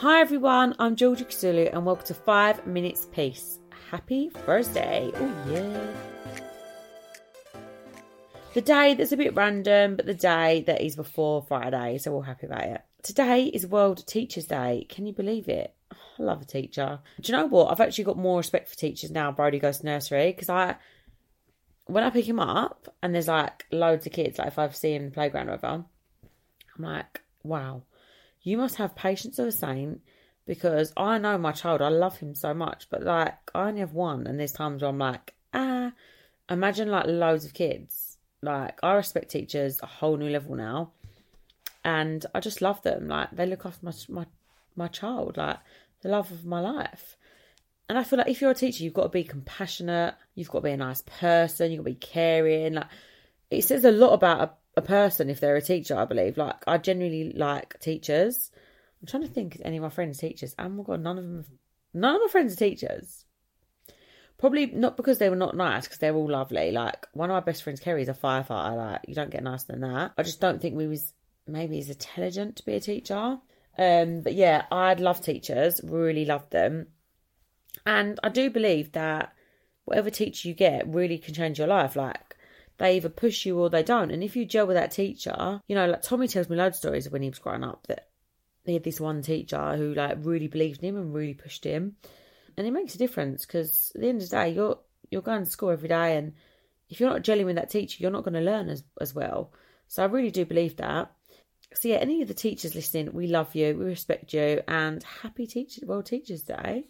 Hi everyone, I'm Georgia Kousoulou and welcome to 5 Minutes Peace. Happy Thursday. Oh yeah. The day that's a bit random, but the day that is before Friday, so we're happy about it. Today is World Teachers Day. Can you believe it? I love a teacher. Do you know what? I've actually got more respect for teachers now. Brody goes to nursery because I, when I pick him up and there's like loads of kids, like if I've seen him in the playground or whatever, I'm like, wow, you must have patience of a saint because I know my child, I love him so much, but like I only have one, and there's times where I'm like, ah, imagine like loads of kids. Like I respect teachers a whole new level now, and I just love them. Like they look after my my my child, like the love of my life. And I feel like if you're a teacher, you've got to be compassionate, you've got to be a nice person, you've got to be caring. Like it says a lot about a person if they're a teacher, I believe. Like I genuinely like teachers. I'm trying to think of any of my friends teachers. Oh my god, none of them none of my friends are teachers. Probably not because they were not nice, because they're all lovely. Like one of my best friends, Kerry, is a firefighter. Like you don't get nicer than that. I just don't think we was maybe as intelligent to be a teacher. Um, but yeah, I'd love teachers, really love them, and I do believe that whatever teacher you get really can change your life. Like they either push you or they don't. And if you gel with that teacher, you know, like Tommy tells me loads of stories when he was growing up that he had this one teacher who like really believed in him and really pushed him. And it makes a difference because at the end of the day, you're you're going to school every day, and if you're not gelling with that teacher, you're not going to learn as as well. So I really do believe that. So yeah, any of the teachers listening, we love you, we respect you, and happy Teachers World Teachers Day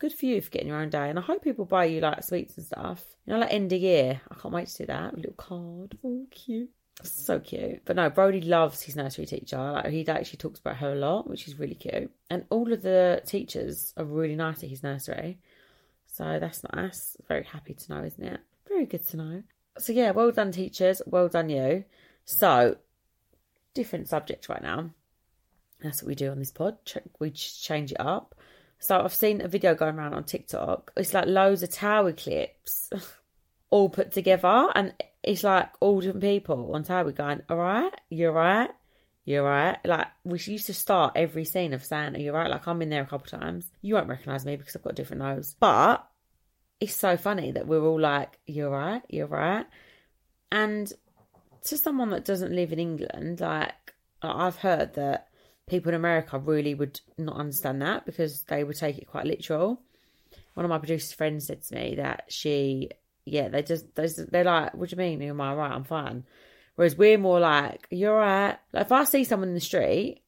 good for you for getting your own day. And I hope people buy you like sweets and stuff. You know, like end of year. I can't wait to do that. A little card. Oh, cute. So cute. But no, Brody loves his nursery teacher. Like he actually talks about her a lot, which is really cute. And all of the teachers are really nice at his nursery. So that's nice. Very happy to know, isn't it? Very good to know. So yeah, well done teachers. Well done you. So different subject right now. That's what we do on this pod. We change it up. So I've seen a video going around on TikTok. It's like loads of TOWIE clips all put together, and it's like all different people on TOWIE going, "All right, you're right, you're right." Like we used to start every scene of saying, "Are you right?" Like I'm in there a couple times. You won't recognise me because I've got a different nose, but it's so funny that we're all like, "You're right, you're right," and to someone that doesn't live in England, like I've heard that people in America really would not understand that because they would take it quite literal. One of my producer's friends said to me that she, yeah, they just they're like, "What do you mean? Am I right? I'm fine." Whereas we're more like, "You're right." Like if I see someone in the street,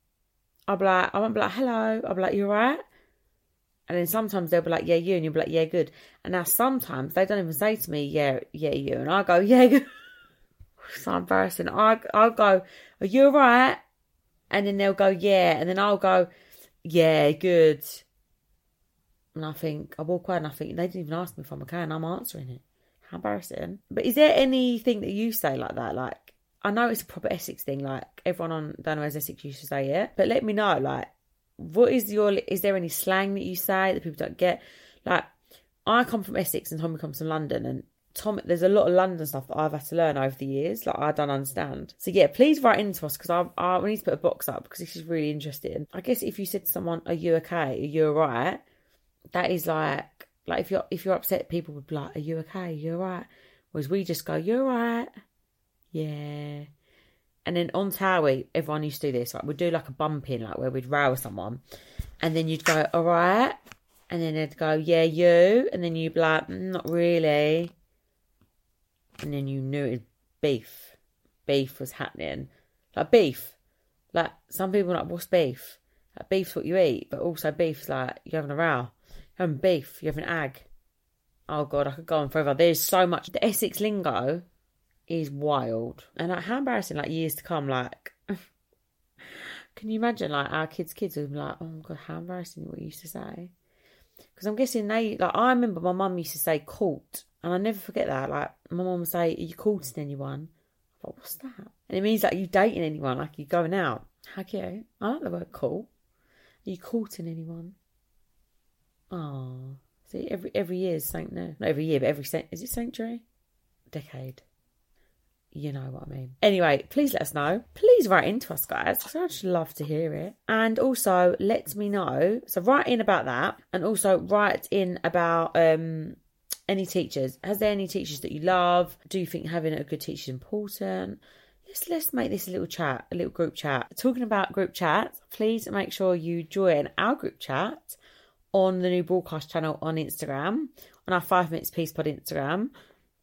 I'll be like, I won't be like, "Hello," I'll be like, "You're right." And then sometimes they'll be like, "Yeah, you," and you'll be like, "Yeah, good." And now sometimes they don't even say to me, "Yeah, yeah, you," and I go, "Yeah, good." so embarrassing. I I'll go, "Are you right?" And then they'll go, yeah, and then I'll go, yeah, good. And I think, I walk away and I think, they didn't even ask me if I'm okay, and I'm answering it. How embarrassing. But is there anything that you say like that? Like, I know it's a proper Essex thing, like, everyone on Don't Know Essex used to say it, but let me know, like, what is your, is there any slang that you say that people don't get? Like, I come from Essex and Tommy comes from London, and Tom, there's a lot of London stuff that I've had to learn over the years. Like I don't understand. So yeah, please write into us because I, I we need to put a box up because this is really interesting. I guess if you said to someone, "Are you okay? Are you alright?" That is like like if you're if you're upset, people would be like, "Are you okay? You're right." Whereas we just go, "You're right." Yeah. And then on Towie, everyone used to do this. Like we'd do like a bumping, like where we'd row someone, and then you'd go, "All right," and then they'd go, "Yeah, you," and then you'd be like, mm, "Not really." And then you knew it beef. Beef was happening. Like beef. Like some people like, what's beef? Like beef's what you eat, but also beef's like you're having a row. You're having beef, you're having ag. Oh god, I could go on forever. There's so much. The Essex lingo is wild, and like how embarrassing. Like years to come, like. Can you imagine, like our kids' kids would be like, "Oh my god, how embarrassing what you used to say." Because I'm guessing they like. I remember my mum used to say "court," and I never forget that. Like my mum would say, "Are you courting anyone?" I thought, "What's that?" And it means like you dating anyone, like you're going out. How cute! I like the word "court." Are you courting anyone? Oh, see, every every year is Saint No, not every year, but every is it Sanctuary? Decade. You know what I mean. Anyway, please let us know. Please write into us, guys. I'd just love to hear it. And also let me know. So write in about that, and also write in about um any teachers. Has there any teachers that you love? Do you think having a good teacher is important? Let's let's make this a little chat, a little group chat. Talking about group chat, please make sure you join our group chat on the new broadcast channel on Instagram, on our Five Minutes Peace Pod Instagram.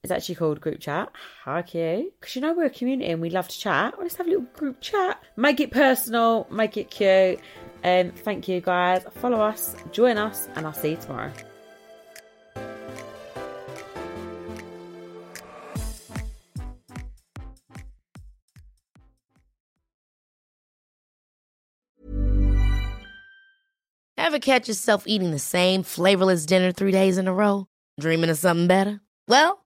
It's actually called Group Chat. How cute. Because you know we're a community and we love to chat. Let's have a little group chat. Make it personal, make it cute. Um, thank you guys. Follow us, join us, and I'll see you tomorrow. Ever catch yourself eating the same flavorless dinner three days in a row? Dreaming of something better? Well,